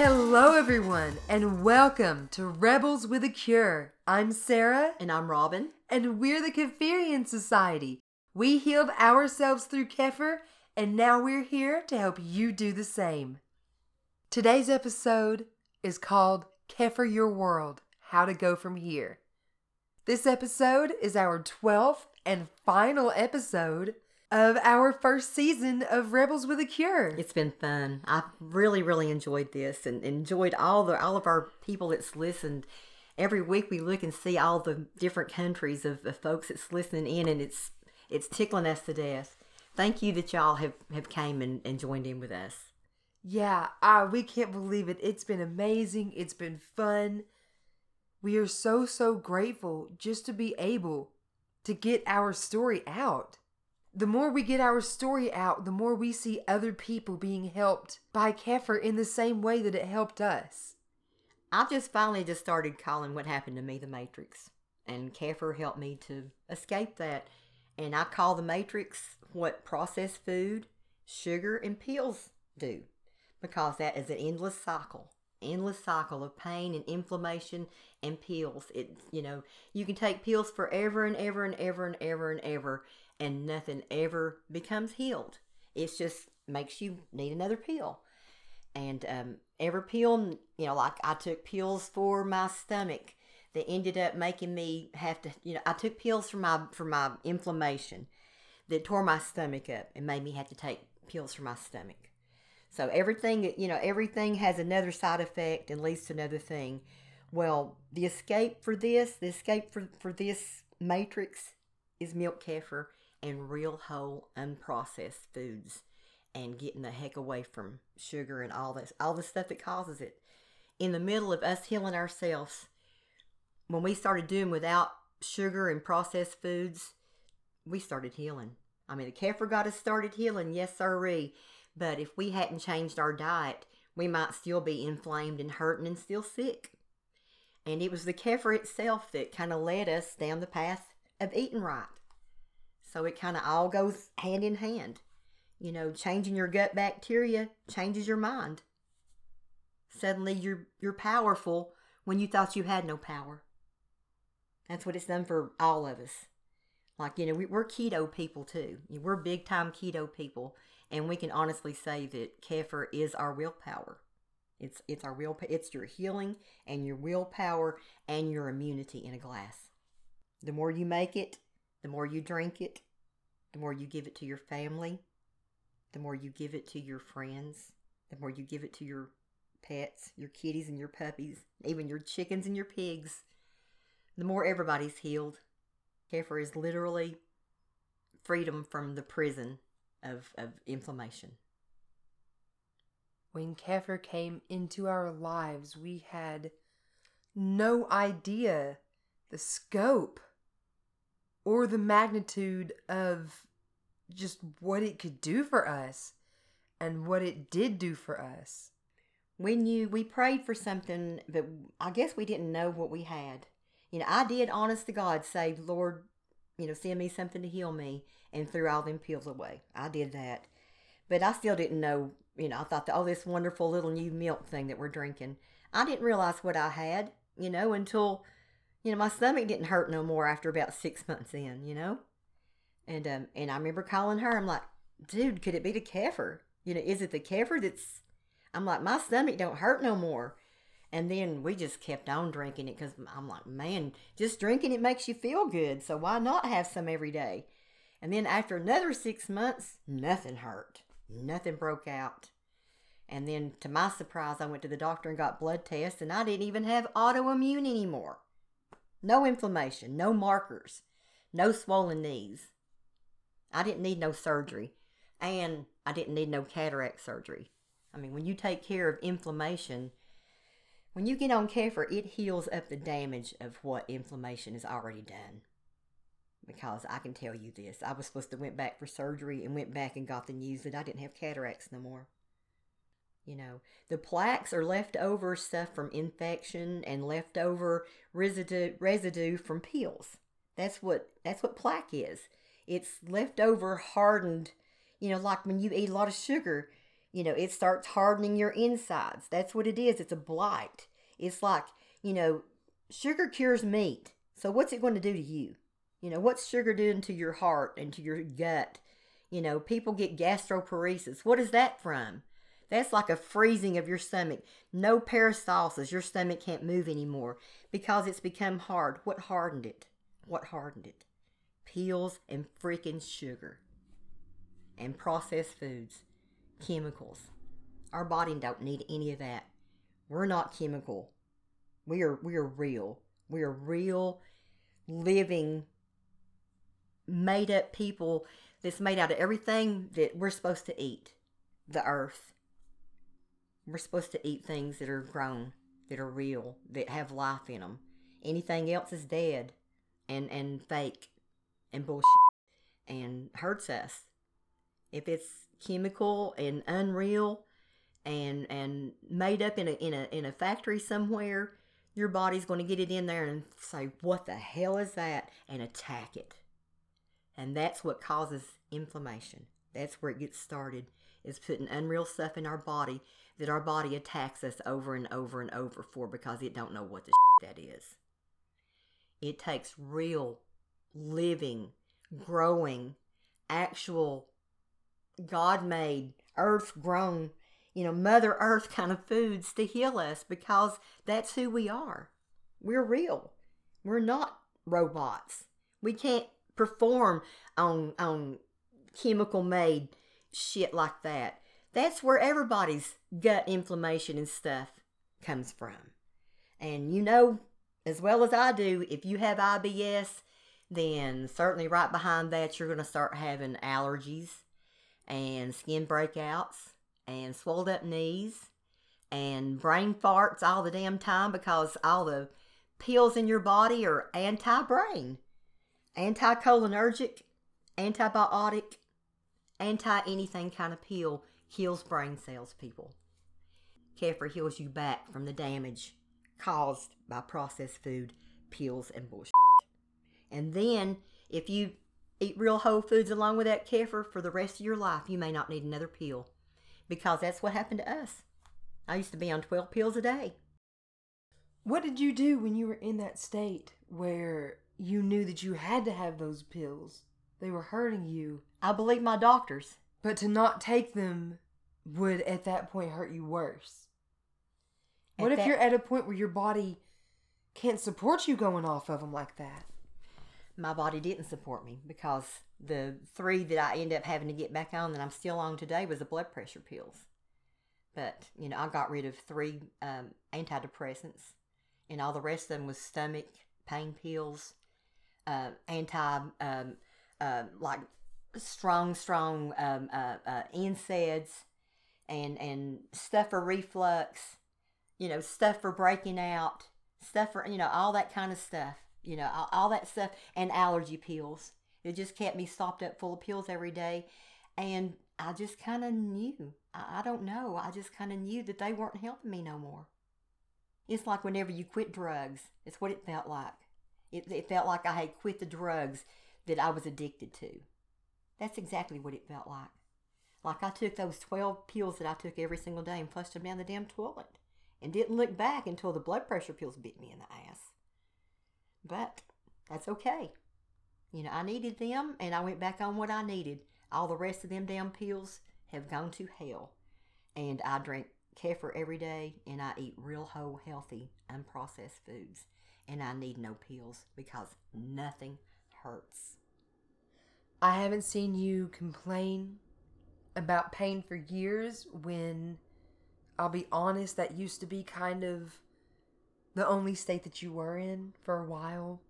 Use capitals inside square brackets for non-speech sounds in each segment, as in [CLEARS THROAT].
Hello, everyone, and welcome to Rebels with a Cure. I'm Sarah, And I'm Robin. and we're the Kefirian Society. We healed ourselves through Kefir, and now we're here to help you do the same. Today's episode is called Kefir Your World How to Go From Here. This episode is our 12th and final episode of our first season of Rebels with a Cure. It's been fun. I really, really enjoyed this and enjoyed all the all of our people that's listened. Every week we look and see all the different countries of, folks that's listening in and it's it's tickling us to death. Thank you that y'all have, have came and, and joined in with us. Yeah, ah, we can't believe it. It's been amazing. It's been fun. We are so, so grateful just to be able to get our story out. The more we get our story out, the more we see other people being helped by Kefir in the same way that it helped us. I just finally just started calling what happened to me the Matrix. And Kefir helped me to escape that. And I call the Matrix what processed food, sugar, and pills do. Because that is an endless cycle. Endless cycle of pain and inflammation and pills. It you know, you can take pills forever and ever and ever and ever and ever and nothing ever becomes healed. It just makes you need another pill and um, every pill, you know, like I took pills for my stomach that ended up making me have to, you know, I took pills for my for my inflammation that tore my stomach up and made me have to take pills for my stomach. So everything, you know, everything has another side effect and leads to another thing. Well, the escape for this, the escape for, for this matrix is milk kefir and real whole unprocessed foods and getting the heck away from sugar and all this all the stuff that causes it. In the middle of us healing ourselves, when we started doing without sugar and processed foods, we started healing. I mean, the kefir got us started healing, yes, sirree. But if we hadn't changed our diet, we might still be inflamed and hurting and still sick. And it was the kefir itself that kind of led us down the path of eating right. So it kind of all goes hand in hand. You know, changing your gut bacteria changes your mind. Suddenly you're you're powerful when you thought you had no power. That's what it's done for all of us. Like, you know, we, we're keto people too. We're big time keto people. And we can honestly say that kefir is our willpower. It's it's our will it's your healing and your willpower and your immunity in a glass. The more you make it, the more you drink it, the more you give it to your family, the more you give it to your friends, the more you give it to your pets, your kitties and your puppies, even your chickens and your pigs, the more everybody's healed. Kefir is literally freedom from the prison of, of inflammation. When Kefir came into our lives, we had no idea the scope or the magnitude of just what it could do for us and what it did do for us. We knew we prayed for something, but I guess we didn't know what we had. You know, I did, honest to God, say, Lord, you know, send me something to heal me and threw all them pills away. I did that. But I still didn't know, you know, I thought, oh, this wonderful little new milk thing that we're drinking. I didn't realize what I had, you know, until, you know, my stomach didn't hurt no more after about six months in, you know? And um, and I remember calling her. I'm like, dude, could it be the kefir? You know, is it the kefir that's? I'm like, my stomach don't hurt no more. And then we just kept on drinking it because I'm like, man, just drinking it makes you feel good. So why not have some every day? And then after another six months, nothing hurt, nothing broke out. And then to my surprise, I went to the doctor and got blood tests, and I didn't even have autoimmune anymore. No inflammation, no markers, no swollen knees. I didn't need no surgery, and I didn't need no cataract surgery. I mean, when you take care of inflammation, when you get on kefir, it heals up the damage of what inflammation has already done. Because I can tell you this, I was supposed to went back for surgery and went back and got the news that I didn't have cataracts no more. You know, the plaques are leftover stuff from infection and leftover residue residue from pills. That's what that's what plaque is. It's leftover hardened, you know, like when you eat a lot of sugar, You know, it starts hardening your insides. That's what it is. It's a blight. It's like, you know, sugar cures meat. So what's it going to do to you? You know, what's sugar doing to your heart and to your gut? You know, people get gastroparesis. What is that from? That's like a freezing of your stomach. No peristalsis. Your stomach can't move anymore because it's become hard. What hardened it? What hardened it? Pills and freaking sugar and processed foods, chemicals. Our body don't need any of that. We're not chemical. We are we are real. We are real living made up people that's made out of everything that we're supposed to eat. The earth. We're supposed to eat things that are grown, that are real, that have life in them. Anything else is dead and and fake and bullshit and hurts us. If it's chemical and unreal and and made up in a in a in a factory somewhere, your body's going to get it in there and say, "What the hell is that?" and attack it. And that's what causes inflammation. That's where it gets started. Is putting unreal stuff in our body that our body attacks us over and over and over for because it don't know what the that is. It takes real, living, growing, actual God made, earth grown, you know, Mother Earth kind of foods to heal us because that's who we are. We're real. We're not robots. We can't perform on on chemical made shit like that. That's where everybody's gut inflammation and stuff comes from. And you know as well as I do, if you have IBS, then certainly right behind that you're going to start having allergies and skin breakouts and swelled up knees and brain farts all the damn time because all the pills in your body are anti brain, anticholinergic, antibiotic, anti anything kind of pill kills brain cells, people. Kefir heals you back from the damage caused by processed food, pills, and bullshit. And then if you eat real whole foods along with that kefir for the rest of your life, you may not need another pill because that's what happened to us. I used to be on 12 pills a day. What did you do when you were in that state where you knew that you had to have those pills? They were hurting you. I believe my doctors. But to not take them would at that point hurt you worse. At what if that... you're at a point where your body can't support you going off of them like that? my body didn't support me because the three that I ended up having to get back on that I'm still on today was the blood pressure pills. But, you know, I got rid of three um, antidepressants and all the rest of them was stomach pain pills, uh, anti, um, uh, like strong, strong um, uh, uh, NSAIDs and, and stuff for reflux, you know, stuff for breaking out, stuff for, you know, all that kind of stuff you know, all, all that stuff, and allergy pills. It just kept me stopped up full of pills every day. And I just kind of knew. I, I don't know. I just kind of knew that they weren't helping me no more. It's like whenever you quit drugs, it's what it felt like. It, it felt like I had quit the drugs that I was addicted to. That's exactly what it felt like. Like I took those 12 pills that I took every single day and flushed them down the damn toilet and didn't look back until the blood pressure pills bit me in the ass. But that's okay. You know, I needed them and I went back on what I needed. All the rest of them damn pills have gone to hell. And I drink kefir every day and I eat real whole, healthy, unprocessed foods. And I need no pills because nothing hurts. I haven't seen you complain about pain for years when I'll be honest, that used to be kind of the only state that you were in for a while?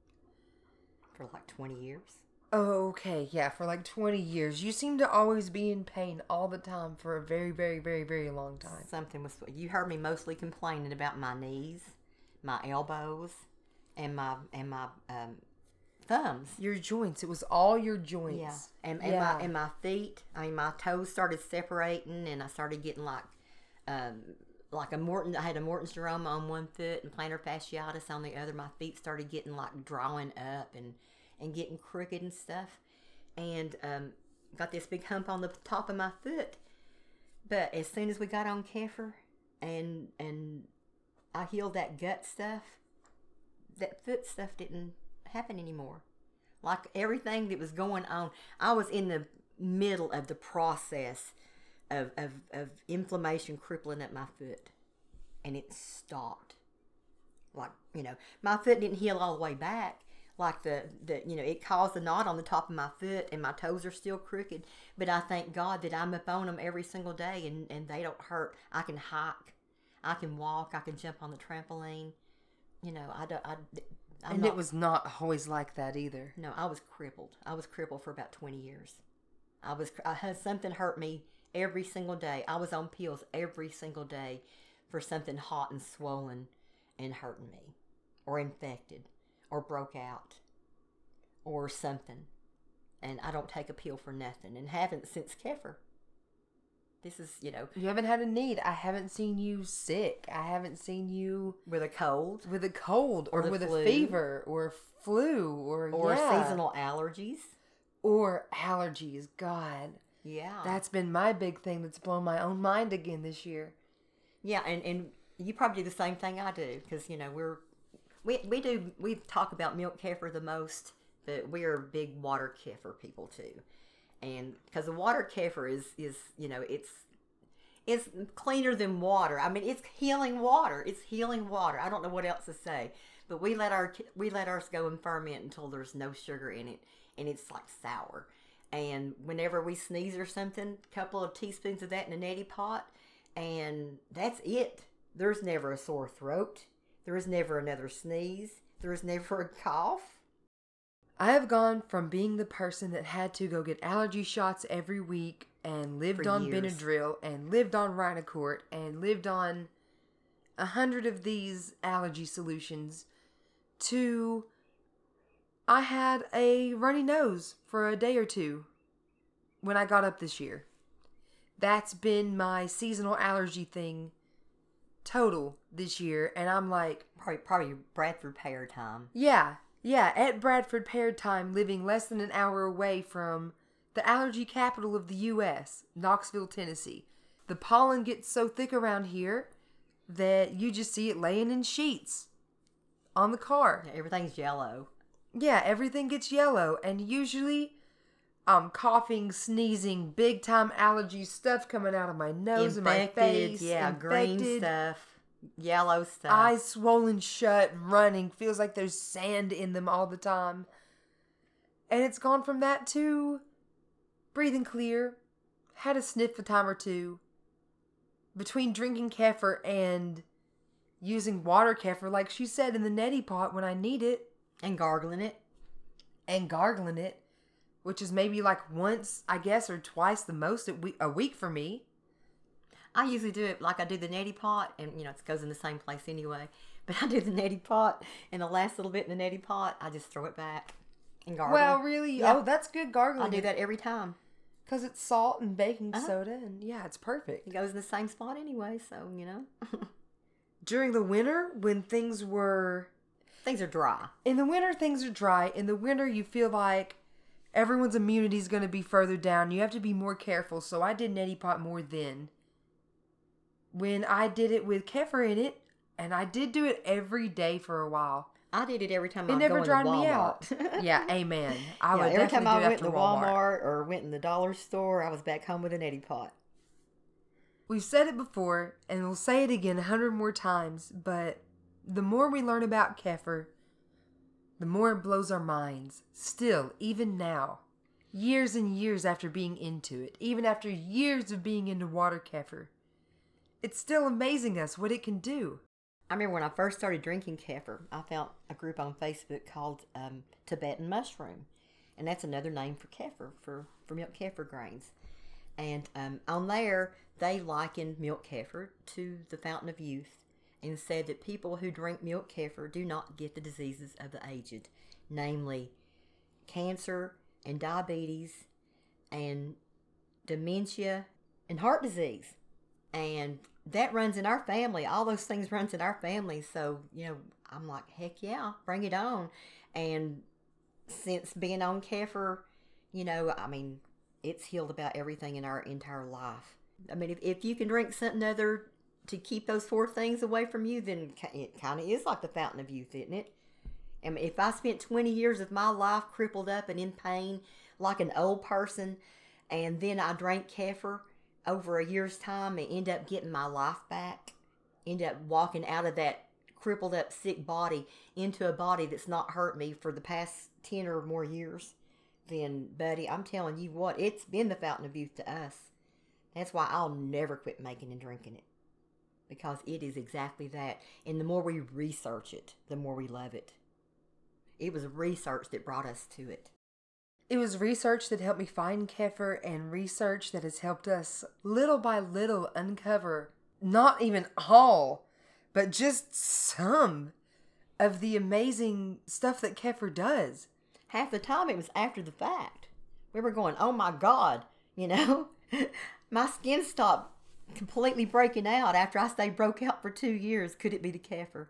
For like 20 years. Oh, okay. Yeah, for like 20 years. You seem to always be in pain all the time for a very, very, very, very long time. Something was. You heard me mostly complaining about my knees, my elbows, and my and my um, thumbs. Your joints. It was all your joints. Yeah. And, and yeah. my and my feet. I mean, my toes started separating, and I started getting like um, like a Morton. I had a Morton's neuroma on one foot and plantar fasciitis on the other. My feet started getting like drawing up and and getting crooked and stuff, and um, got this big hump on the top of my foot. But as soon as we got on kefir and and I healed that gut stuff, that foot stuff didn't happen anymore. Like everything that was going on, I was in the middle of the process of, of, of inflammation crippling at my foot. And it stopped. Like, you know, my foot didn't heal all the way back. Like the, the you know, it caused a knot on the top of my foot and my toes are still crooked. But I thank God that I'm up on them every single day and, and they don't hurt. I can hike. I can walk. I can jump on the trampoline. You know, I don't, I, I'm and not- it was not always like that either. no, I was crippled. I was crippled for about 20 years. I was I had something hurt me every single day. I was on pills every single day for something hot and swollen and hurting me or infected or broke out or something. And I don't take a pill for nothing and haven't since Kefir. This is, you know, You haven't had a need. I haven't seen you sick. I haven't seen you with a cold with a cold or, Or with flu. a fever or flu or or yeah. seasonal allergies. or allergies. God, Yeah. that's been my big thing that's blown my own mind again this year. Yeah, and, and you probably do the same thing I do because you know we're we we do we talk about milk kefir the most, but we are big water kefir people too, and because the water kefir is is you know it's it's cleaner than water. I mean it's healing water. It's healing water. I don't know what else to say, but we let our we let ours go and ferment until there's no sugar in it, and it's like sour. And whenever we sneeze or something, a couple of teaspoons of that in a neti pot, and that's it. There's never a sore throat. There is never another sneeze. There is never a cough. I have gone from being the person that had to go get allergy shots every week and lived For on years. Benadryl and lived on Rhinocort and lived on a hundred of these allergy solutions to I had a runny nose for a day or two when I got up this year. That's been my seasonal allergy thing total this year and I'm like Probably, probably Bradford pear time. yeah, yeah, at Bradford Pear Time, living less than an hour away from the allergy capital of the U.S., Knoxville, Tennessee. The pollen gets so thick around here that you just see it laying in sheets on the car. Everything's yellow. Yeah, everything gets yellow, and usually I'm coughing, sneezing, big time allergy stuff coming out of my nose and my Infected, face. yeah, green stuff, yellow stuff. eyes swollen shut and running. Feels like there's sand in them all the time. And it's gone from that to breathing clear. Had a sniff a time or two. Between drinking kefir and using water kefir like she said in the neti pot when i need it. And gargling it. and gargling it which is maybe like once i guess or twice the most a week, a week for me I usually do it like I do the neti pot, and you know it goes in the same place anyway. [LAUGHS] But I do the neti pot, and the last little bit in the neti pot, I just throw it back and gargle. well really Yeah. oh that's good gargling I do that every time. because it's salt and baking Uh-huh. soda and yeah it's perfect It goes in the same spot anyway, so you know [LAUGHS] during the winter when things were things are dry. in the winter things are dry in the winter you feel like everyone's immunity is going to be further down you have to be more careful so i did neti pot more then when i did it with kefir in it and i did do it every day for a while I did it every time it I never dried me Walmart. out [LAUGHS] [LAUGHS] yeah amen i Yeah, would every time do I went to walmart. Walmart or went in the dollar store, I was back home with an neti pot. We've said it before, and we'll say it again a hundred more times, but the more we learn about kefir, the more it blows our minds. Still, even now, years and years after being into it, even after years of being into water kefir, it's still amazing us what it can do. I remember when I first started drinking kefir, I found a group on Facebook called um, Tibetan Mushroom, and that's another name for kefir for for milk kefir grains. And um, on there, they likened milk kefir to the fountain of youth, and said that people who drink milk kefir do not get the diseases of the aged, namely cancer and diabetes and dementia and heart disease and that runs in our family. All those things runs in our family. So you know i'm like heck yeah bring it on. And since being on kefir you know i mean it's healed about everything in our entire life. I mean, if, if you can drink something other to keep those four things away from you, then it kind of is like the fountain of youth, isn't it? Mean, if I spent 20 years of my life crippled up and in pain like an old person, and then I drank kefir over a year's time and end up getting my life back, end up walking out of that crippled up sick body into a body that's not hurt me for the past 10 or more years, then, buddy, I'm telling you what, it's been the fountain of youth to us. That's why I'll never quit making and drinking it. Because it is exactly that. And the more we research it, the more we love it. It was research that brought us to it. It was research that helped me find kefir and research that has helped us little by little uncover not even all, but just some of the amazing stuff that kefir does. Half the time it was after the fact. We were going, oh my God, you know? [LAUGHS] my skin stopped completely breaking out after I stayed broke out for two years. Could it be the kefir?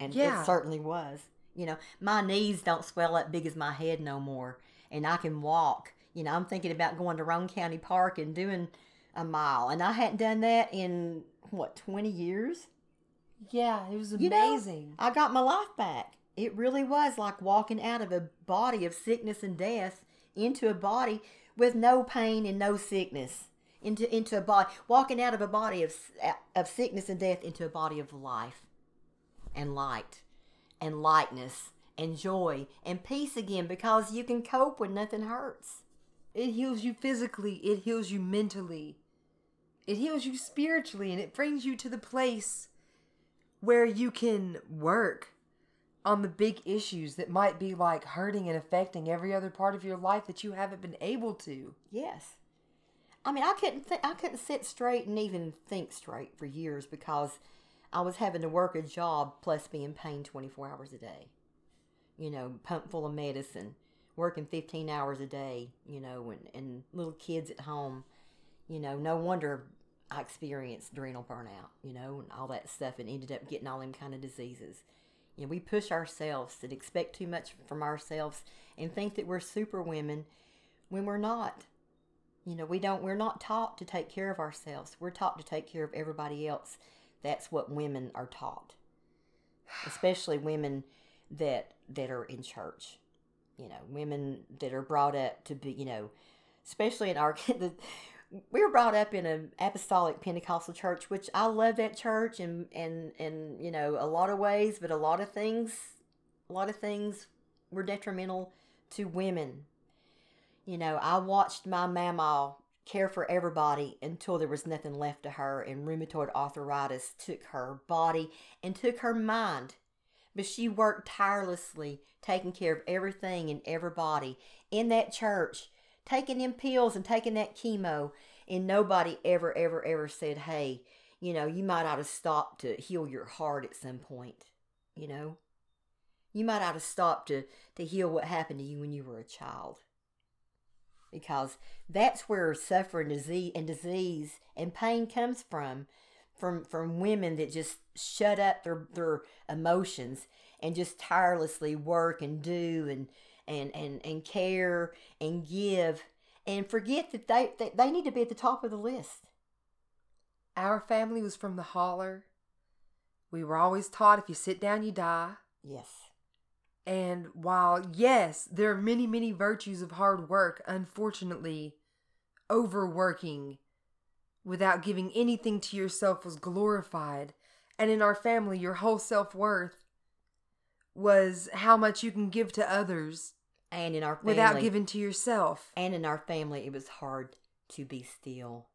And Yeah. it certainly was. You know, my knees don't swell up big as my head no more, and I can walk. You know, I'm thinking about going to Roane County Park and doing a mile, and I hadn't done that in what 20 years. Yeah, it was You know, amazing. I got my life back. It really was like walking out of a body of sickness and death into a body with no pain and no sickness. Into into a body walking out of a body of of sickness and death into a body of life and light and lightness and joy and peace again because you can cope when nothing hurts. It heals you physically, it heals you mentally, it heals you spiritually, and it brings you to the place where you can work on the big issues that might be like hurting and affecting every other part of your life that you haven't been able to. Yes. I mean, I couldn't th- I couldn't sit straight and even think straight for years because I was having to work a job plus be in pain 24 hours a day. You know, pump full of medicine, working 15 hours a day, you know, and, and little kids at home. You know, no wonder I experienced adrenal burnout, you know, and all that stuff and ended up getting all them kind of diseases. You know, we push ourselves and expect too much from ourselves and think that we're super women when we're not. You know, we don't we're not taught to take care of ourselves. We're taught to take care of everybody else. That's what women are taught. Especially women that that are in church. You know, women that are brought up to be, you know, especially in our [LAUGHS] the, we were brought up in an apostolic Pentecostal church, which I love that church and and and you know, a lot of ways, but a lot of things a lot of things were detrimental to women you know, I watched my mama care for everybody until there was nothing left of her, and rheumatoid arthritis took her body and took her mind. But she worked tirelessly, taking care of everything and everybody in that church, taking them pills and taking that chemo. And nobody ever, ever, ever said, hey, you know, you might ought to stop to heal your heart at some point. You know, you might ought to stop to, to heal what happened to you when you were a child because that's where suffering disease and disease and pain comes from from from women that just shut up their their emotions and just tirelessly work and do and and and, and care and give and forget that they, that they need to be at the top of the list Our family was from the holler. We were always taught if you sit down, you die. yes And while, yes, there are many, many virtues of hard work, unfortunately, overworking without giving anything to yourself was glorified. And in our family, your whole self worth was how much you can give to others and in our family without giving to yourself. and in our family it was hard to be still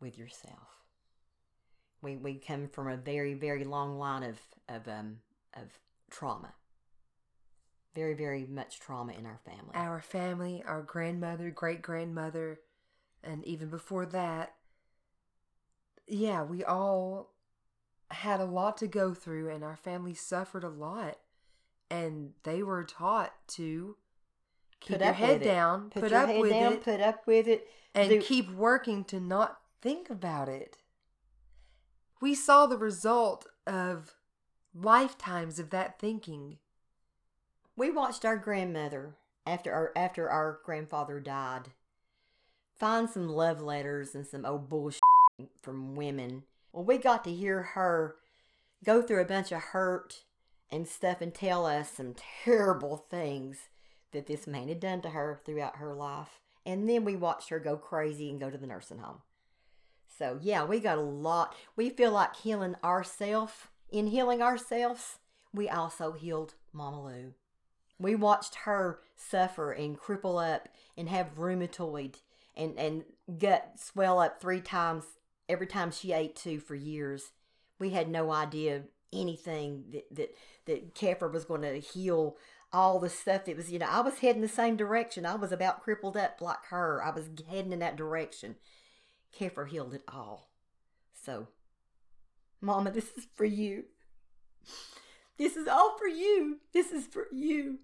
with yourself we we come from a very very long line of of um of trauma very very much trauma in our family Our family, our grandmother, great grandmother, and even before that, yeah, we all had a lot to go through, and our family suffered a lot. And they were taught to keep Put your head down, put, put, your up head with down it, put up with it and do- keep working to not think about it. We saw the result of lifetimes of that thinking. we watched our grandmother after our after our grandfather died find some love letters and some old bullshit from women. Well, we got to hear her go through a bunch of hurt and stuff and tell us some terrible things that this man had done to her throughout her life. And then we watched her go crazy and go to the nursing home. So, yeah, we got a lot. We feel like healing ourselves. In healing ourselves, we also healed Mama Lou. We watched her suffer and cripple up and have rheumatoid and, and gut swell up three times every time she ate too for years. We had no idea anything that that, that Kefir was going to heal all the stuff that was, you know, I was heading the same direction. I was about crippled up like her. I was heading in that direction. Kefir healed it all. So, Mama, this is for you. This is all for you. This is for you.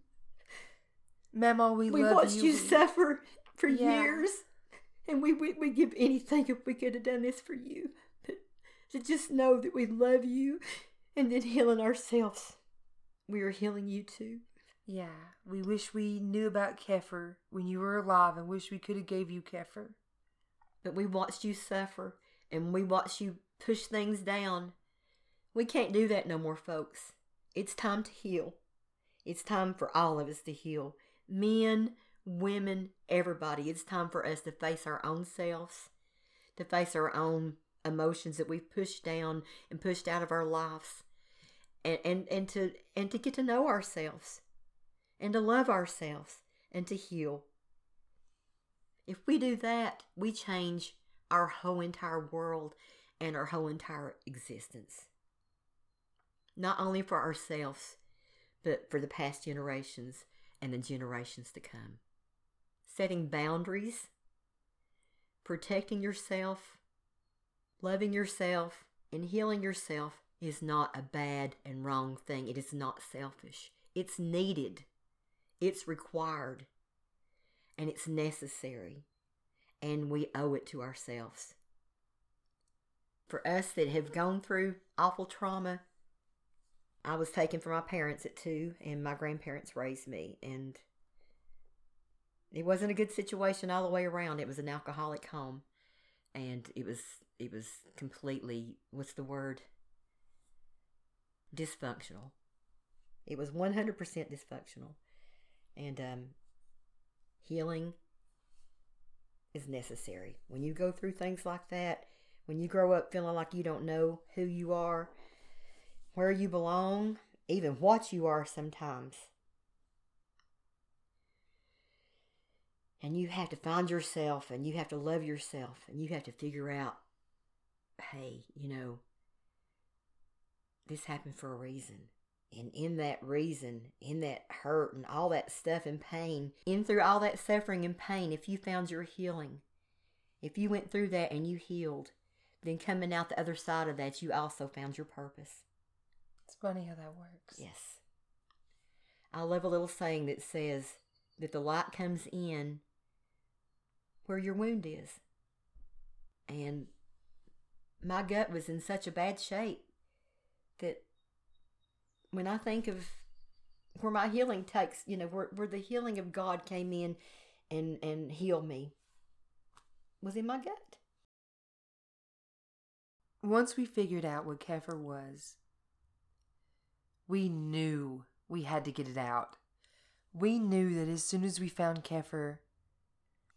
Mama, we, We love watched you, We- suffer for Yeah. years, and we we we give anything if we could have done this for you. But to just know that we love you, and then healing ourselves, we are healing you too. Yeah, we wish we knew about Kefir when you were alive and wish we could have gave you Kefir. But we watched you suffer, and we watched you push things down. We can't do that no more, folks. It's time to heal. It's time for all of us to heal. Men, women, everybody. It's time for us to face our own selves, to face our own emotions that we've pushed down and pushed out of our lives. And, and, and to and to get to know ourselves and to love ourselves and to heal. If we do that, we change our whole entire world and our whole entire existence. Not only for ourselves, but for the past generations and the generations to come. Setting boundaries, protecting yourself, loving yourself, and healing yourself is not a bad and wrong thing. It is not selfish. It's needed. It's required and it's necessary, and we owe it to ourselves. For us that have gone through awful trauma, I was taken from my parents at two, and my grandparents raised me, and it wasn't a good situation all the way around. It was an alcoholic home, and it was it was completely what's the word dysfunctional. It was one hundred percent dysfunctional, and um, healing is necessary. When you go through things like that, when you grow up feeling like you don't know who you are, where you belong, even what you are sometimes, and you have to find yourself and you have to love yourself and you have to figure out hey, you know, this happened for a reason. And in that reason, in that hurt and all that stuff and pain, in through all that suffering and pain, if you found your healing, if you went through that and you healed, then coming out the other side of that, you also found your purpose. It's funny how that works. Yes. I love a little saying that says that the light comes in where your wound is. And my gut was in such a bad shape that when I think of where my healing takes, you know, where, where the healing of God came in and, and healed me was in my gut. Once we figured out what Kefir was, we knew we had to get it out. We knew that as soon as we found Kefir,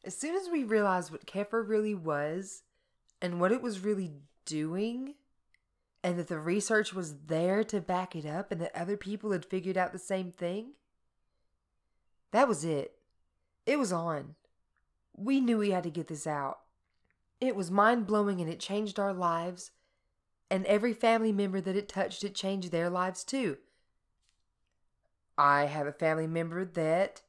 as soon as we realized what Kefir really was and what it was really doing, and that the research was there to back it up and that other people had figured out the same thing, that was it. It was on. We knew we had to get this out. It was mind blowing and it changed our lives. And every family member that it touched, it changed their lives too. I have a family member that.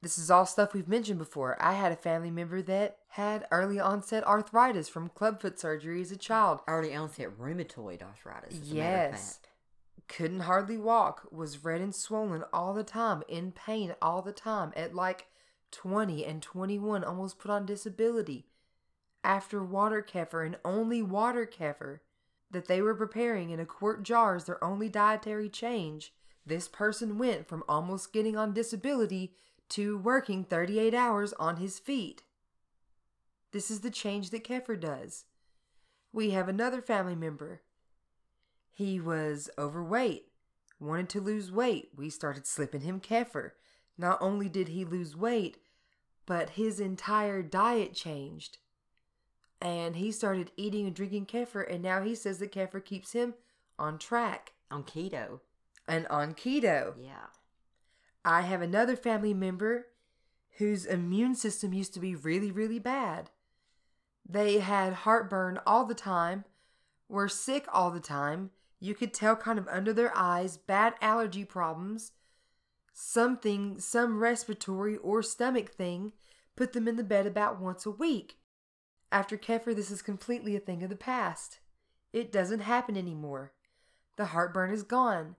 This is all stuff we've mentioned before. I had a family member that had early onset arthritis from clubfoot surgery as a child. Early onset rheumatoid arthritis. As a matter of Yes. Couldn't hardly walk, was red and swollen all the time, in pain all the time, at like 20 and 21, almost put on disability. After water kefir and only water kefir that they were preparing in a quart jar as their only dietary change, this person went from almost getting on disability to working 38 hours on his feet. This is the change that Kefir does. We have another family member. He was overweight, wanted to lose weight. We started slipping him Kefir. Not only did he lose weight, but his entire diet changed. And he started eating and drinking Kefir, and now he says that Kefir keeps him on track On keto. and on keto. Yeah. I have another family member whose immune system used to be really, really bad. They had heartburn all the time, were sick all the time. You could tell kind of under their eyes, bad allergy problems, something, some respiratory or stomach thing, put them in the bed about once a week. After Kefir, this is completely a thing of the past. It doesn't happen anymore. The heartburn is gone.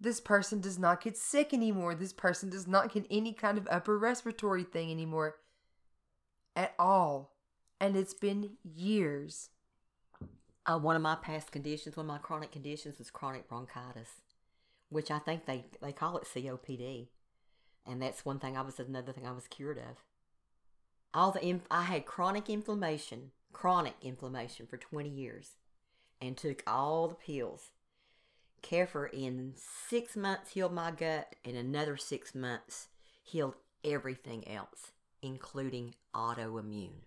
This person does not get sick anymore. This person does not get any kind of upper respiratory thing anymore. At all. And it's been years. Uh, one of my past conditions, one of my chronic conditions was chronic bronchitis, which I think they, they call it COPD. And that's one thing I was, another thing I was cured of. All the, inf- I had chronic inflammation, chronic inflammation for 20 years and took all the pills. Kefir in six months healed my gut, and another six months healed everything else, including autoimmune.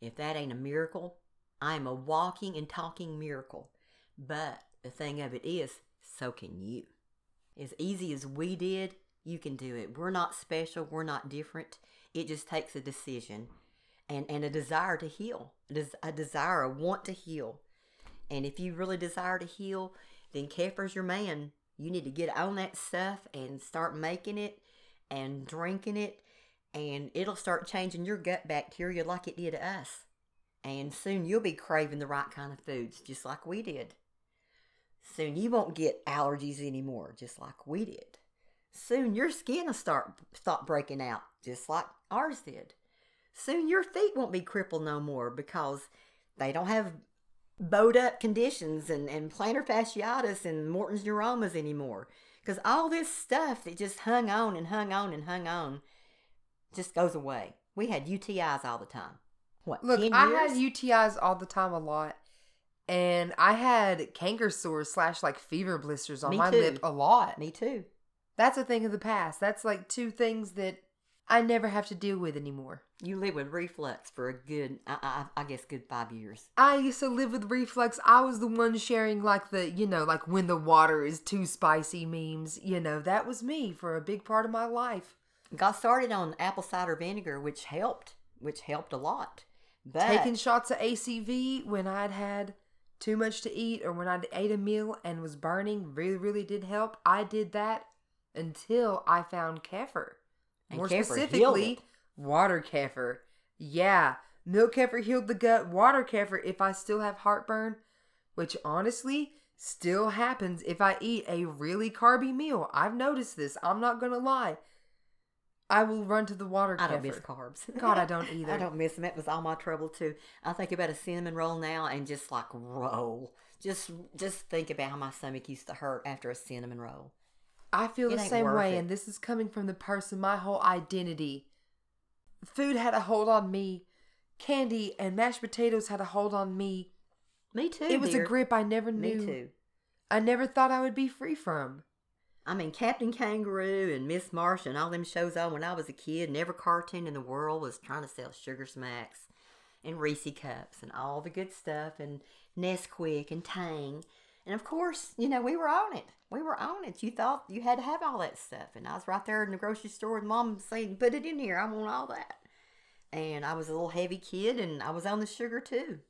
If that ain't a miracle, I am a walking and talking miracle. But the thing of it is, so can you. As easy as we did, you can do it. We're not special, we're not different. It just takes a decision and, and a desire to heal, a desire, a want to heal. And if you really desire to heal, then Kefir's your man. You need to get on that stuff and start making it and drinking it, and it'll start changing your gut bacteria like it did us. And soon you'll be craving the right kind of foods, just like we did. Soon you won't get allergies anymore, just like we did. Soon your skin will start stop breaking out, just like ours did. Soon your feet won't be crippled no more because they don't have bowed up conditions and, and plantar fasciitis and Morton's neuromas anymore. Because all this stuff that just hung on and hung on and hung on just goes away. We had UTIs all the time. What, Look, 10 I had UTIs all the time a lot. And I had canker sores slash like fever blisters on Me my too. lip a lot. Me too. That's a thing of the past. That's like two things that I never have to deal with anymore. You lived with reflux for a good, I, I, I guess, good five years. I used to live with reflux. I was the one sharing like the, you know, like when the water is too spicy memes. You know, that was me for a big part of my life. Got started on apple cider vinegar, which helped, which helped a lot. But Taking shots of ACV when I'd had too much to eat or when I'd ate a meal and was burning really, really did help. I did that until I found kefir. And More specifically, water kefir. Yeah, milk kefir healed the gut. Water kefir, if I still have heartburn, which honestly still happens if I eat a really carby meal. I've noticed this. I'm not gonna lie. I will run to the water I kefir. don't miss carbs. [LAUGHS] God, I don't [LAUGHS] either. I don't miss them. It was all my trouble too. I think about a cinnamon roll now and just like roll. Just just think about how my stomach used to hurt after a cinnamon roll. I feel It the same way, it. and this is coming from the person my whole identity. Food had a hold on me. Candy and mashed potatoes had a hold on me. Me too. it was dear. a grip I never knew. Me too. I never thought I would be free from. I mean, Captain Kangaroo and Miss Marsh and all them shows on when I was a kid, and every cartoon in the world was trying to sell Sugar Smacks and Reese Cups and all the good stuff and Nesquik and Tang. And of course, you know, we were on it. We were on it. You thought you had to have all that stuff. And I was right there in the grocery store with mom saying, put it in here. I want all that. And I was a little heavy kid and I was on the sugar too.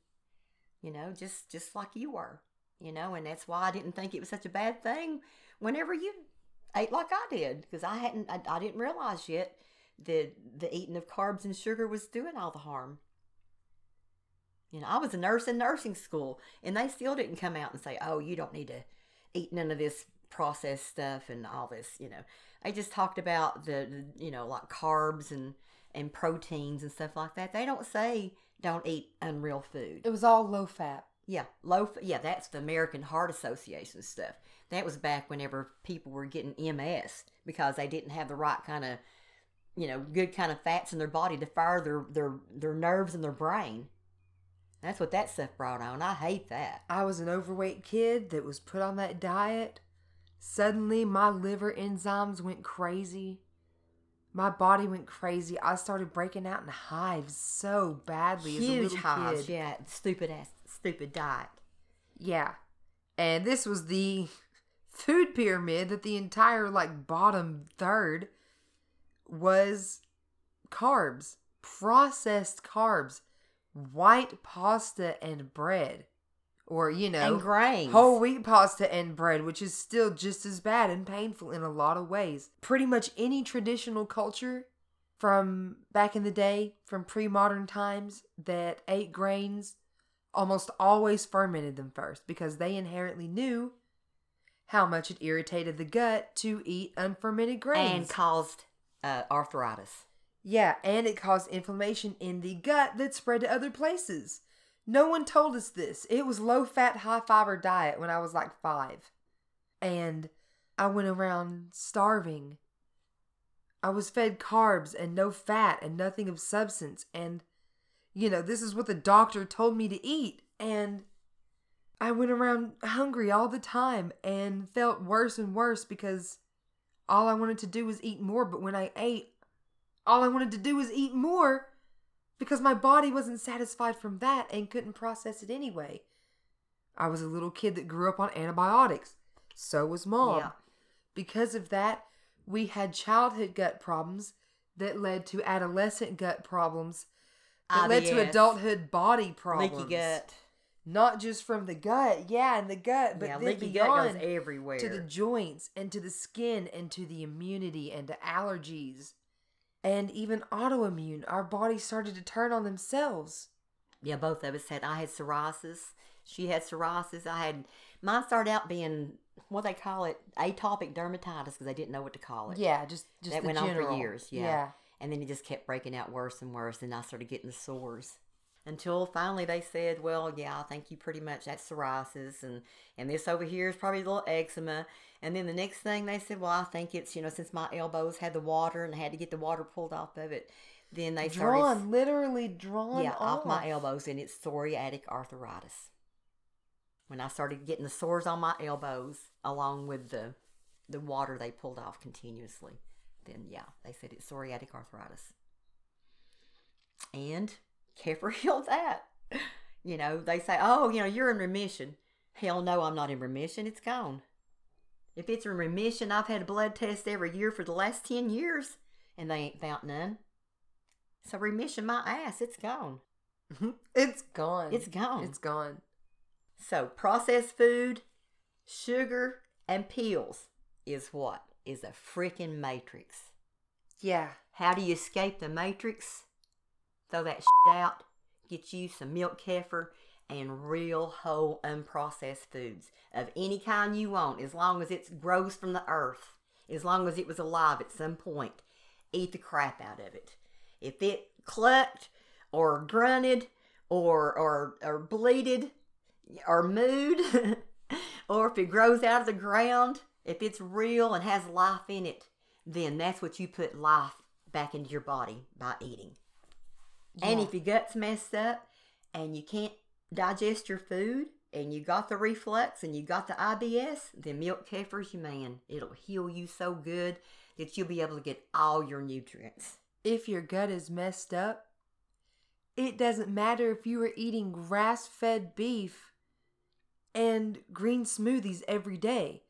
You know, just just like you were. You know, and that's why I didn't think it was such a bad thing whenever you ate like I did because I hadn't I, I didn't realize yet that the eating of carbs and sugar was doing all the harm. You know, I was a nurse in nursing school, and they still didn't come out and say, "Oh, you don't need to eat none of this processed stuff and all this." You know, they just talked about the, you know like carbs and and proteins and stuff like that. They don't say don't eat unreal food. It was all low fat. Yeah, low. Yeah, that's the American Heart Association stuff. That was back whenever people were getting MS because they didn't have the right kind of you know, good kind of fats in their body to fire their their their nerves and their brain. That's what that stuff brought on. I hate that. I was an overweight kid that was put on that diet. Suddenly, my liver enzymes went crazy. My body went crazy. I started breaking out in hives so badly as a Huge little hives. kid. Yeah, stupid ass, stupid diet. Yeah. And this was the [LAUGHS] food pyramid that the entire like bottom third was carbs, processed carbs, white pasta and bread. Or, you know, and grains. whole wheat pasta and bread, which is still just as bad and painful in a lot of ways. Pretty much any traditional culture from back in the day, from pre modern times, that ate grains almost always fermented them first because they inherently knew how much it irritated the gut to eat unfermented grains. and caused uh, arthritis. Yeah, and it caused inflammation in the gut that spread to other places. No one told us this. It was low fat, high fiber diet when I was like five. And I went around starving. I was fed carbs and no fat and nothing of substance. And, you know, this is what the doctor told me to eat. And I went around hungry all the time and felt worse and worse because all I wanted to do was eat more. But when I ate, all I wanted to do was eat more because my body wasn't satisfied from that and couldn't process it anyway. I was a little kid that grew up on antibiotics. So was mom. Yeah. Because of that, we had childhood gut problems that led to adolescent gut problems that led to adulthood body problems. leaky gut. Not just from the gut, yeah, and the gut, but yeah, then beyond goes everywhere. to the joints and to the skin and to the immunity and to allergies and even autoimmune. Our bodies started to turn on themselves. yeah, both of us had. I had psoriasis. She had psoriasis. I had mine. Started out being what they call it atopic dermatitis because they didn't know what to call it. Yeah, just just that went on for years. Yeah. and then it just kept breaking out worse and worse. And I started getting the sores until finally they said, "Well, yeah, I think you pretty much that's psoriasis, and and this over here is probably a little eczema." And then the next thing they said, "Well, I think it's you know since my elbows had the water and I had to get the water pulled off of it." Then they started drawn, literally drawn yeah, off. off my elbows, and it's psoriatic arthritis. When I started getting the sores on my elbows, along with the the water they pulled off continuously, then yeah, they said it's psoriatic arthritis. And Kefir healed [LAUGHS] that. You know, they say, oh, you know, you're in remission. Hell no, I'm not in remission. It's gone. If it's in remission, I've had a blood test every year for the last 10 years, and they ain't found none. So remission my ass, it's gone. [LAUGHS] it's gone. It's gone. It's gone. So processed food, sugar, and pills is what? Is a freaking matrix. Yeah. How do you escape the matrix? Throw that shit out, get you some milk kefir and real whole unprocessed foods of any kind you want, as long as it grows from the earth, as long as it was alive at some point. Eat the crap out of it. If it clucked or grunted or or or bleated or mooed, [LAUGHS] or if it grows out of the ground, if it's real and has life in it, then that's what you put life back into your body by eating. And if your gut's messed up and you can't digest your food and you got the reflux and you got the IBS, then milk kefir's your man. It'll heal you so good that you'll be able to get all your nutrients. If your gut is messed up, it doesn't matter if you were eating grass fed beef and green smoothies every day.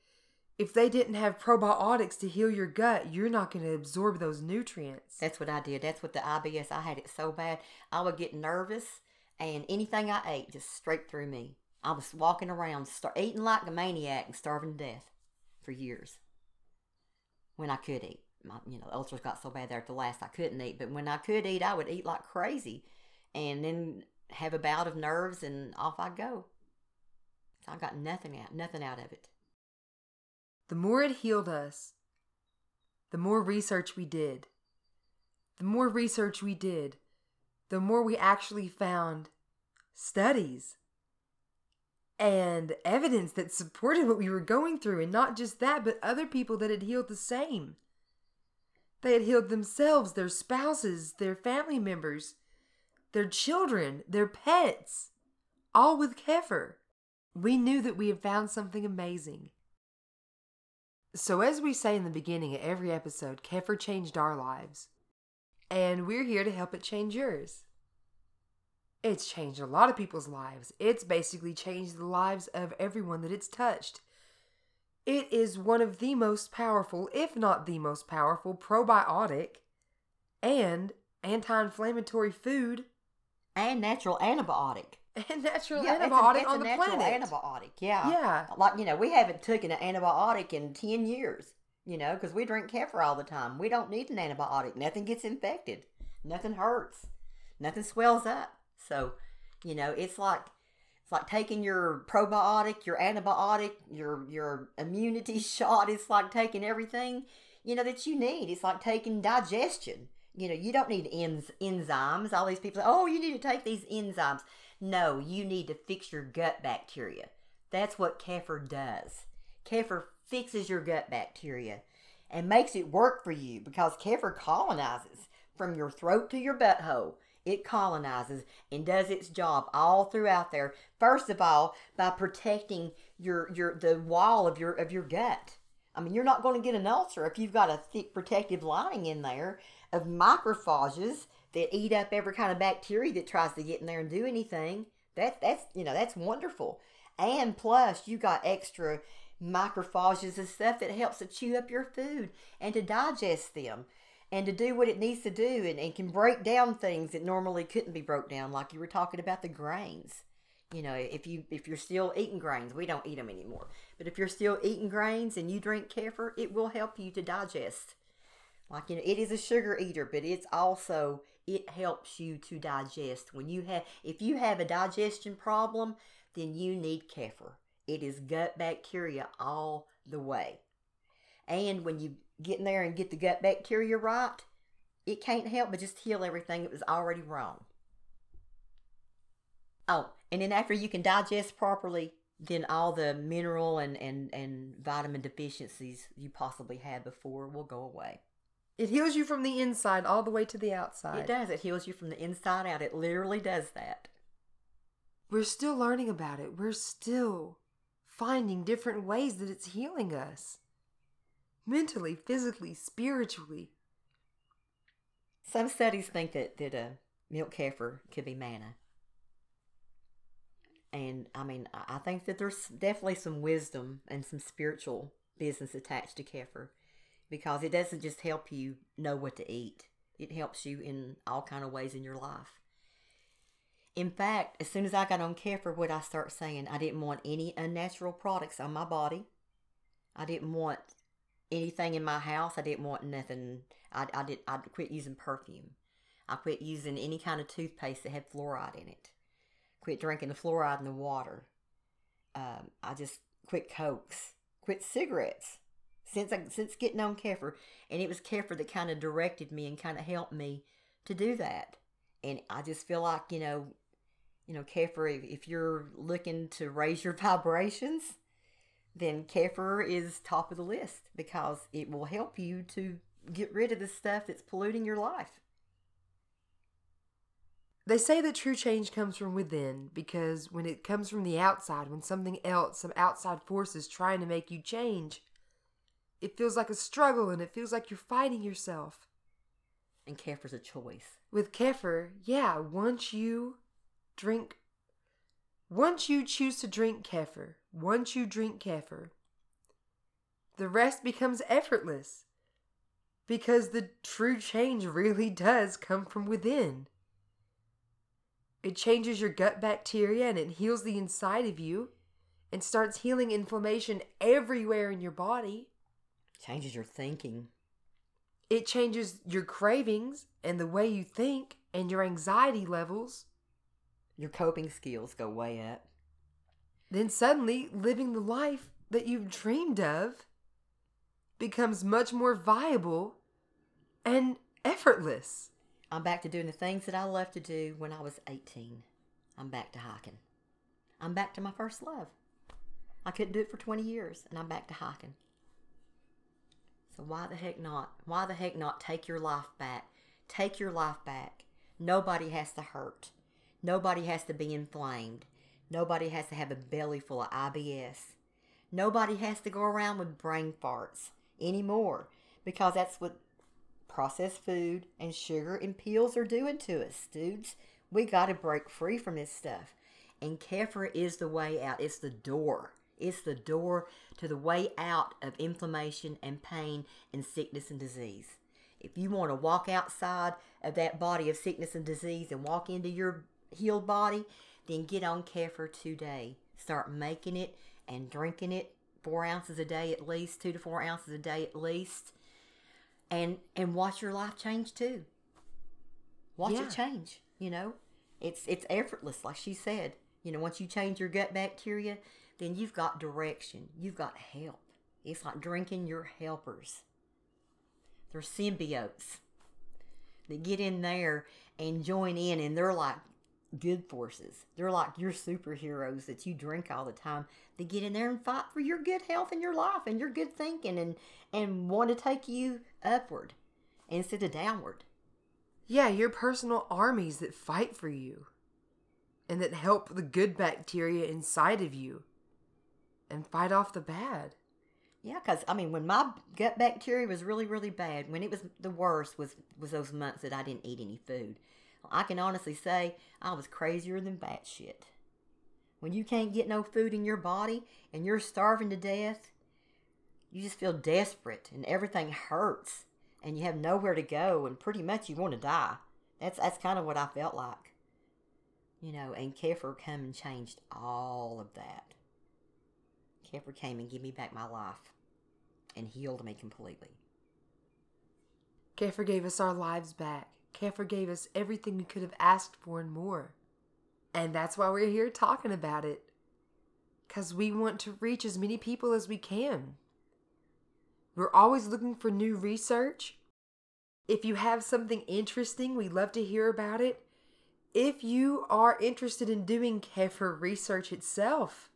If they didn't have probiotics to heal your gut, you're not going to absorb those nutrients. That's what I did. That's what the IBS. I had it so bad. I would get nervous, and anything I ate just straight through me. I was walking around, start eating like a maniac and starving to death for years. When I could eat, my you know ulcers got so bad there at the last I couldn't eat. But when I could eat, I would eat like crazy, and then have a bout of nerves, and off I go. So I got nothing out, nothing out of it. The more it healed us, the more research we did. The more research we did, the more we actually found studies and evidence that supported what we were going through. And not just that, but other people that had healed the same. They had healed themselves, their spouses, their family members, their children, their pets, all with kefir. We knew that we had found something amazing. So, as we say in the beginning of every episode, kefir changed our lives. And we're here to help it change yours. It's changed a lot of people's lives. It's basically changed the lives of everyone that it's touched. It is one of the most powerful, if not the most powerful, probiotic and anti inflammatory food And natural antibiotic. [LAUGHS] and natural Yeah, it's a- antibiotic it's on a the natural planet. antibiotic. Yeah. Yeah. Like, you know, we haven't taken an antibiotic in 10 years, you know, because we drink kefir all the time. We don't need an antibiotic. Nothing gets infected, nothing hurts, nothing swells up. So, you know, it's like. It's like taking your probiotic, your antibiotic, your your immunity [LAUGHS] shot. It's like taking everything, you know, that you need. It's like taking digestion. You know, you don't need enz- enzymes. All these people say, oh, you need to take these enzymes. No, you need to fix your gut bacteria. That's what kefir does. Kefir fixes your gut bacteria and makes it work for you because kefir colonizes from your throat to your butthole. It colonizes and does its job all throughout there. First of all, by protecting your your the wall of your of your gut. I mean, you're not going to get an ulcer if you've got a thick protective lining in there of macrophages that eat up every kind of bacteria that tries to get in there and do anything. That that's you know that's wonderful. And plus, you got extra microphages and stuff that helps to chew up your food and to digest them and to do what it needs to do and, and can break down things that normally couldn't be broke down like you were talking about the grains you know if you if you're still eating grains we don't eat them anymore but if you're still eating grains and you drink kefir it will help you to digest like you know it is a sugar eater but it's also it helps you to digest. When you have if you have a digestion problem then you need kefir. It is gut bacteria all the way. And when you get in there and get the gut bacteria right it can't help but just heal everything that was already wrong. Oh, and then after you can digest properly, then all the mineral and, and, and vitamin deficiencies you possibly had before will go away. It heals you from the inside all the way to the outside. It does. It heals you from the inside out. It literally does that. We're still learning about it. We're still finding different ways that it's healing us mentally, physically, spiritually. Some studies think that, that a milk kefir could be manna. And I mean, I I think that there's definitely some wisdom and some spiritual business attached to kefir because it doesn't just help you know what to eat. It helps you in all kind of ways in your life. In fact, as soon as I got on kefir, what I start saying, I didn't want any unnatural products on my body. I didn't want anything in my house. I didn't want nothing. I, I did. I quit using perfume. I quit using any kind of toothpaste that had fluoride in it. Quit drinking the fluoride in the water. Um, I just quit cokes. Quit cigarettes. Since I, since getting on kefir, and it was kefir that kind of directed me and kind of helped me to do that. And I just feel like you know, you know, kefir. If, if you're looking to raise your [LAUGHS] vibrations, then kefir is top of the list because it will help you to get rid of the stuff that's polluting your life. They say that true change comes from within because when it comes from the outside, when something else, some outside force is trying to make you change, it feels like a struggle and it feels like you're fighting yourself. And kefir's a choice. With kefir, yeah, once you drink, once you choose to drink kefir, once you drink kefir, the rest becomes effortless because the true change really does come from within. It changes your gut bacteria and it heals the inside of you and starts healing inflammation everywhere in your body. Changes your thinking. It changes your cravings and the way you think and your anxiety levels. Your coping skills go way up. Then suddenly, living the life that you've dreamed of becomes much more viable and effortless. I'm back to doing the things that I loved to do when I was 18. I'm back to hiking. I'm back to my first love. I couldn't do it for 20 years, and I'm back to hiking. So why the heck not? Why the heck not take your life back? Take your life back. Nobody has to hurt. Nobody has to be inflamed. Nobody has to have a belly full of IBS. Nobody has to go around with brain farts anymore because that's what processed food and sugar and pills are doing to us, dudes. We got to break free from this stuff. And Kefir is the way out. It's the door. It's the door to the way out of inflammation and pain and sickness and disease. If you want to walk outside of that body of sickness and disease and walk into your healed body, then get on Kefir today. Start making it and drinking it four ounces a day at least, two to four ounces a day at least, and and watch your life change too. Watch Yeah. it change. You know, it's it's effortless, like she said. You know, once you change your gut bacteria, then you've got direction. You've got help. It's like drinking your helpers. They're symbiotes that get in there and join in, and they're like good forces. They're like your superheroes that you drink all the time. They get in there and fight for your good health and your life and your good thinking and and want to take you upward instead of downward. Yeah, your personal armies that fight for you and that help the good bacteria inside of you and fight off the bad. Yeah, because I mean, when my gut bacteria was really, really bad, when it was the worst, was was those months that I didn't eat any food. I can honestly say I was crazier than batshit. When you can't get no food in your body and you're starving to death, you just feel desperate and everything hurts and you have nowhere to go and pretty much you want to die. That's that's kind of what I felt like. You know, and Kefir come and changed all of that. Kefir came and gave me back my life and healed me completely. Kefir gave us our lives back. Kefir gave us everything we could have asked for and more. And that's why we're here talking about it. Because we want to reach as many people as we can. We're always looking for new research. If you have something interesting, we'd love to hear about it. If you are interested in doing Kefir research itself,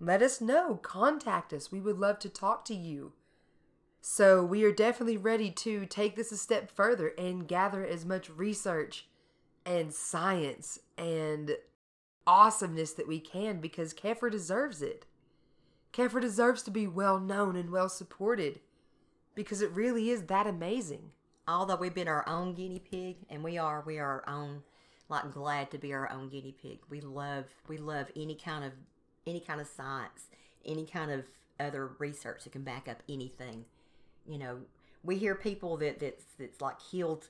let us know. Contact us. We would love to talk to you. So we are definitely ready to take this a step further and gather as much research and science and awesomeness that we can because Kefir deserves it. Kefir deserves to be well known and well supported because it really is that amazing. Although we've been our own guinea pig, and we are, we are our own, like glad to be our own guinea pig. We love, we love any kind of, any kind of science, any kind of other research that can back up anything. You know, we hear people that that's that's like healed,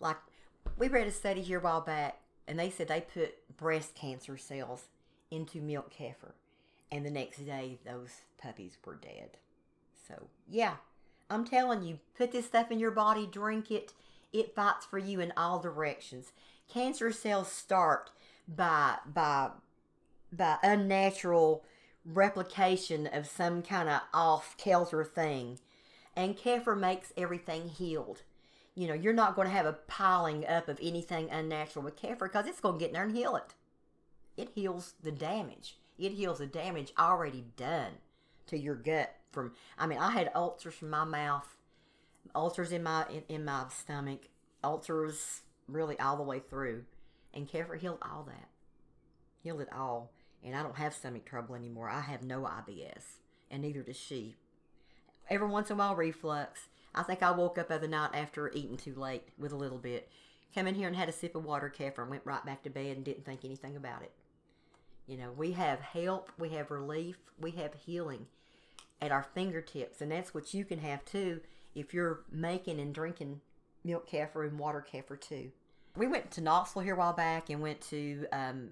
like we read a study here a while back, and they said they put breast cancer cells into milk kefir, and the next day those puppies were dead. So yeah, I'm telling you, put this stuff in your body, drink it. It fights for you in all directions. Cancer cells start by by by unnatural replication of some kind of off kilter thing. And kefir makes everything healed. You know, you're not going to have a piling up of anything unnatural with kefir because it's going to get in there and heal it. It heals the damage. It heals the damage already done to your gut from I mean, I had ulcers from my mouth, ulcers in my in, in my stomach, ulcers really all the way through. And kefir healed all that. Healed it all. And I don't have stomach trouble anymore. I have no IBS. And neither does she. Every once in a while reflux. I think I woke up the other night after eating too late with a little bit. Come in here and had a sip of water kefir and went right back to bed and didn't think anything about it. You know, we have help, we have relief, we have healing at our fingertips, and that's what you can have too if you're making and drinking milk kefir and water kefir too. We went to Knoxville here a while back and went to um,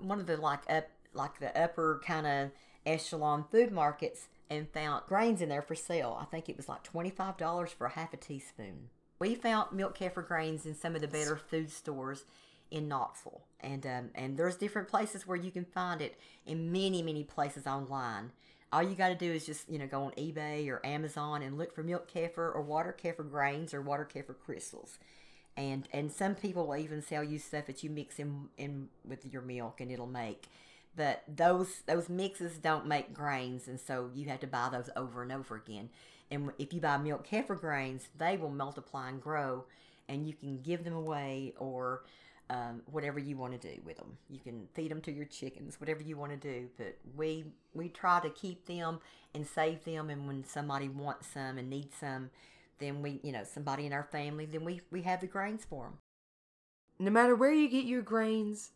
one of the like up like the upper kind of echelon food markets and found grains in there for sale. I think it was like twenty five dollars for a half a teaspoon. We found milk kefir grains in some of the better food stores in Knoxville, and um, and there's different places where you can find it in many many places online. All you got to do is just you know go on eBay or Amazon and look for milk kefir or water kefir grains or water kefir crystals, and and some people will even sell you stuff that you mix in in with your milk and it'll make. But those those mixes don't make grains, and so you have to buy those over and over again. And if you buy milk kefir grains, they will multiply and grow, and you can give them away or um, whatever you want to do with them. You can feed them to your chickens, whatever you want to do. But we we try to keep them and save them, and when somebody wants some and needs some, then we you know somebody in our family, then we we have the grains for them. No matter where you get your grains,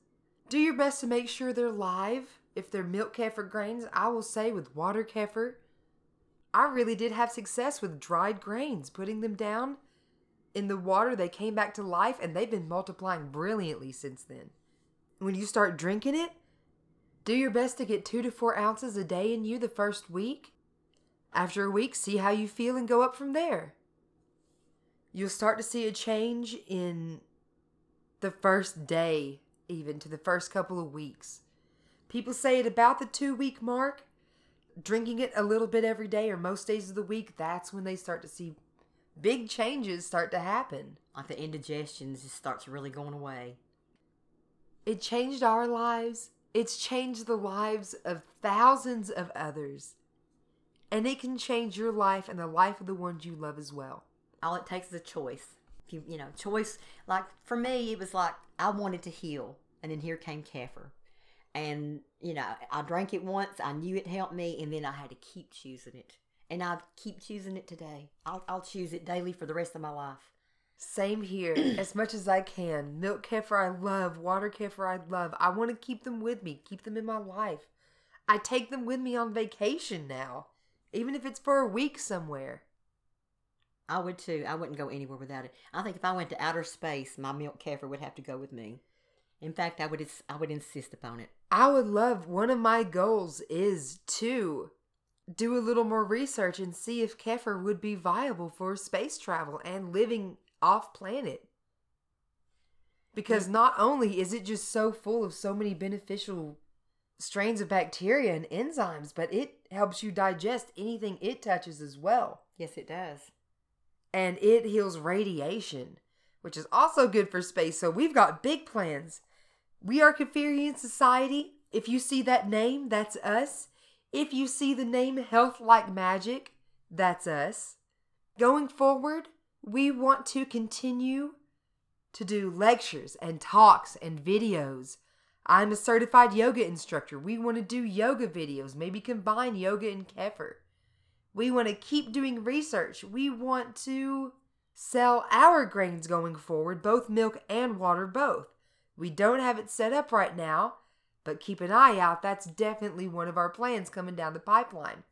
do your best to make sure they're live. If they're milk kefir grains, I will say with water kefir, I really did have success with dried grains, putting them down in the water, they came back to life and they've been multiplying brilliantly since then. When you start drinking it, do your best to get two to four ounces a day in you the first week. After a week, see how you feel and go up from there. You'll start to see a change in the first day, even to the first couple of weeks. People say at about the two week mark, drinking it a little bit every day or most days of the week, that's when they start to see big changes start to happen. Like the indigestion just starts really going away. It changed our lives. It's changed the lives of thousands of others. And it can change your life and the life of the ones you love as well. All it takes is a choice. If you, you know, choice, like for me, it was like I wanted to heal. And then here came Kefir. And, you know, I drank it once. I knew it helped me. And then I had to keep choosing it and I keep choosing it today. I'll, I'll choose it daily for the rest of my life. Same here, [CLEARS THROAT] as much as I can. Milk kefir I love, water kefir I love. I want to keep them with me, keep them in my life. I take them with me on vacation now, even if it's for a week somewhere. I would too. I wouldn't go anywhere without it. I think if I went to outer space, my milk kefir would have to go with me. In fact, I would I would insist upon it. I would love one of my goals is to do a little more research and see if kefir would be viable for space travel and living off planet. Because not only is it just so full of so many beneficial strains of bacteria and enzymes, but it helps you digest anything it touches as well. Yes, it does. And it heals radiation, which is also good for space. So we've got big plans. We are Kefirian Society. If you see that name, that's us. If you see the name Health Like Magic, that's us. Going forward, we want to continue to do lectures and talks and videos. I'm a certified yoga instructor. We want to do yoga videos, maybe combine yoga and kefir. We want to keep doing research. We want to sell our grains going forward, both milk and water, both. We don't have it set up right now, but keep an eye out, that's definitely one of our plans coming down the pipeline.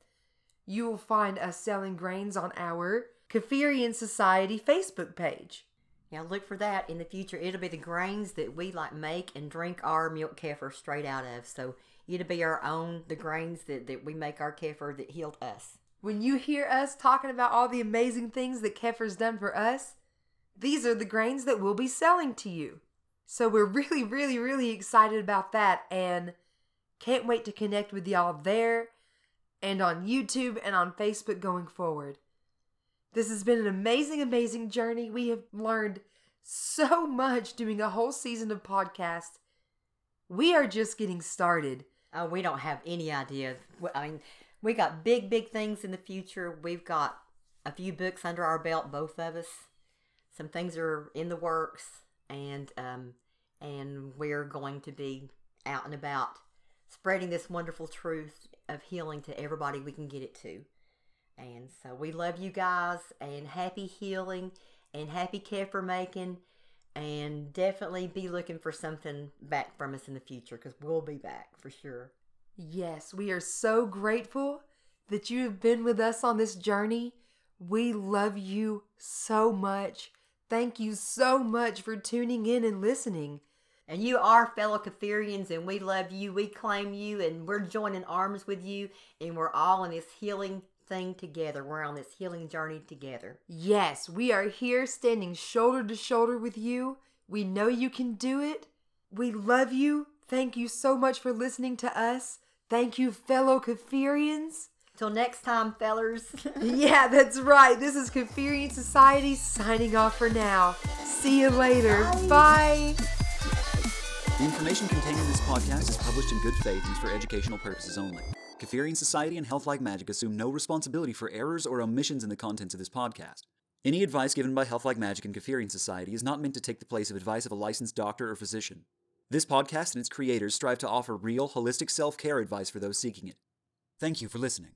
You will find us selling grains on our Kefirian Society Facebook page. Now look for that in the future. It'll be the grains that we like make and drink our milk kefir straight out of. So it'll be our own, the grains that, that we make our kefir that healed us. When you hear us talking about all the amazing things that kefir's done for us, these are the grains that we'll be selling to you. So we're really, really, really excited about that and can't wait to connect with y'all there and on YouTube and on Facebook going forward. This has been an amazing, amazing journey. We have learned so much doing a whole season of podcast. We are just getting started. Oh, we don't have any idea. I mean, we got big, big things in the future. We've got a few books under our belt, both of us. Some things are in the works and um, and we're going to be out and about spreading this wonderful truth of healing to everybody we can get it to. And so we love you guys and happy healing and happy kefir making and definitely be looking for something back from us in the future because we'll be back for sure. Yes, we are so grateful that you have been with us on this journey. We love you so much. Thank you so much for tuning in and listening. And you are fellow Kefirians, and we love you. We claim you, and we're joining arms with you, and we're all in this healing thing together. We're on this healing journey together. Yes, we are here standing shoulder to shoulder with you. We know you can do it. We love you. Thank you so much for listening to us. Thank you, fellow Kefirians. Till next time, fellers. [LAUGHS] yeah, that's right. This is Kefirian Society signing off for now. See you later. Bye. Bye. The information contained in this podcast is published in good faith and for educational purposes only. Kefirian Society and Health Like Magic assume no responsibility for errors or omissions in the contents of this podcast. Any advice given by Health Like Magic and Kefirian Society is not meant to take the place of advice of a licensed doctor or physician. This podcast and its creators strive to offer real, holistic self care advice for those seeking it. Thank you for listening.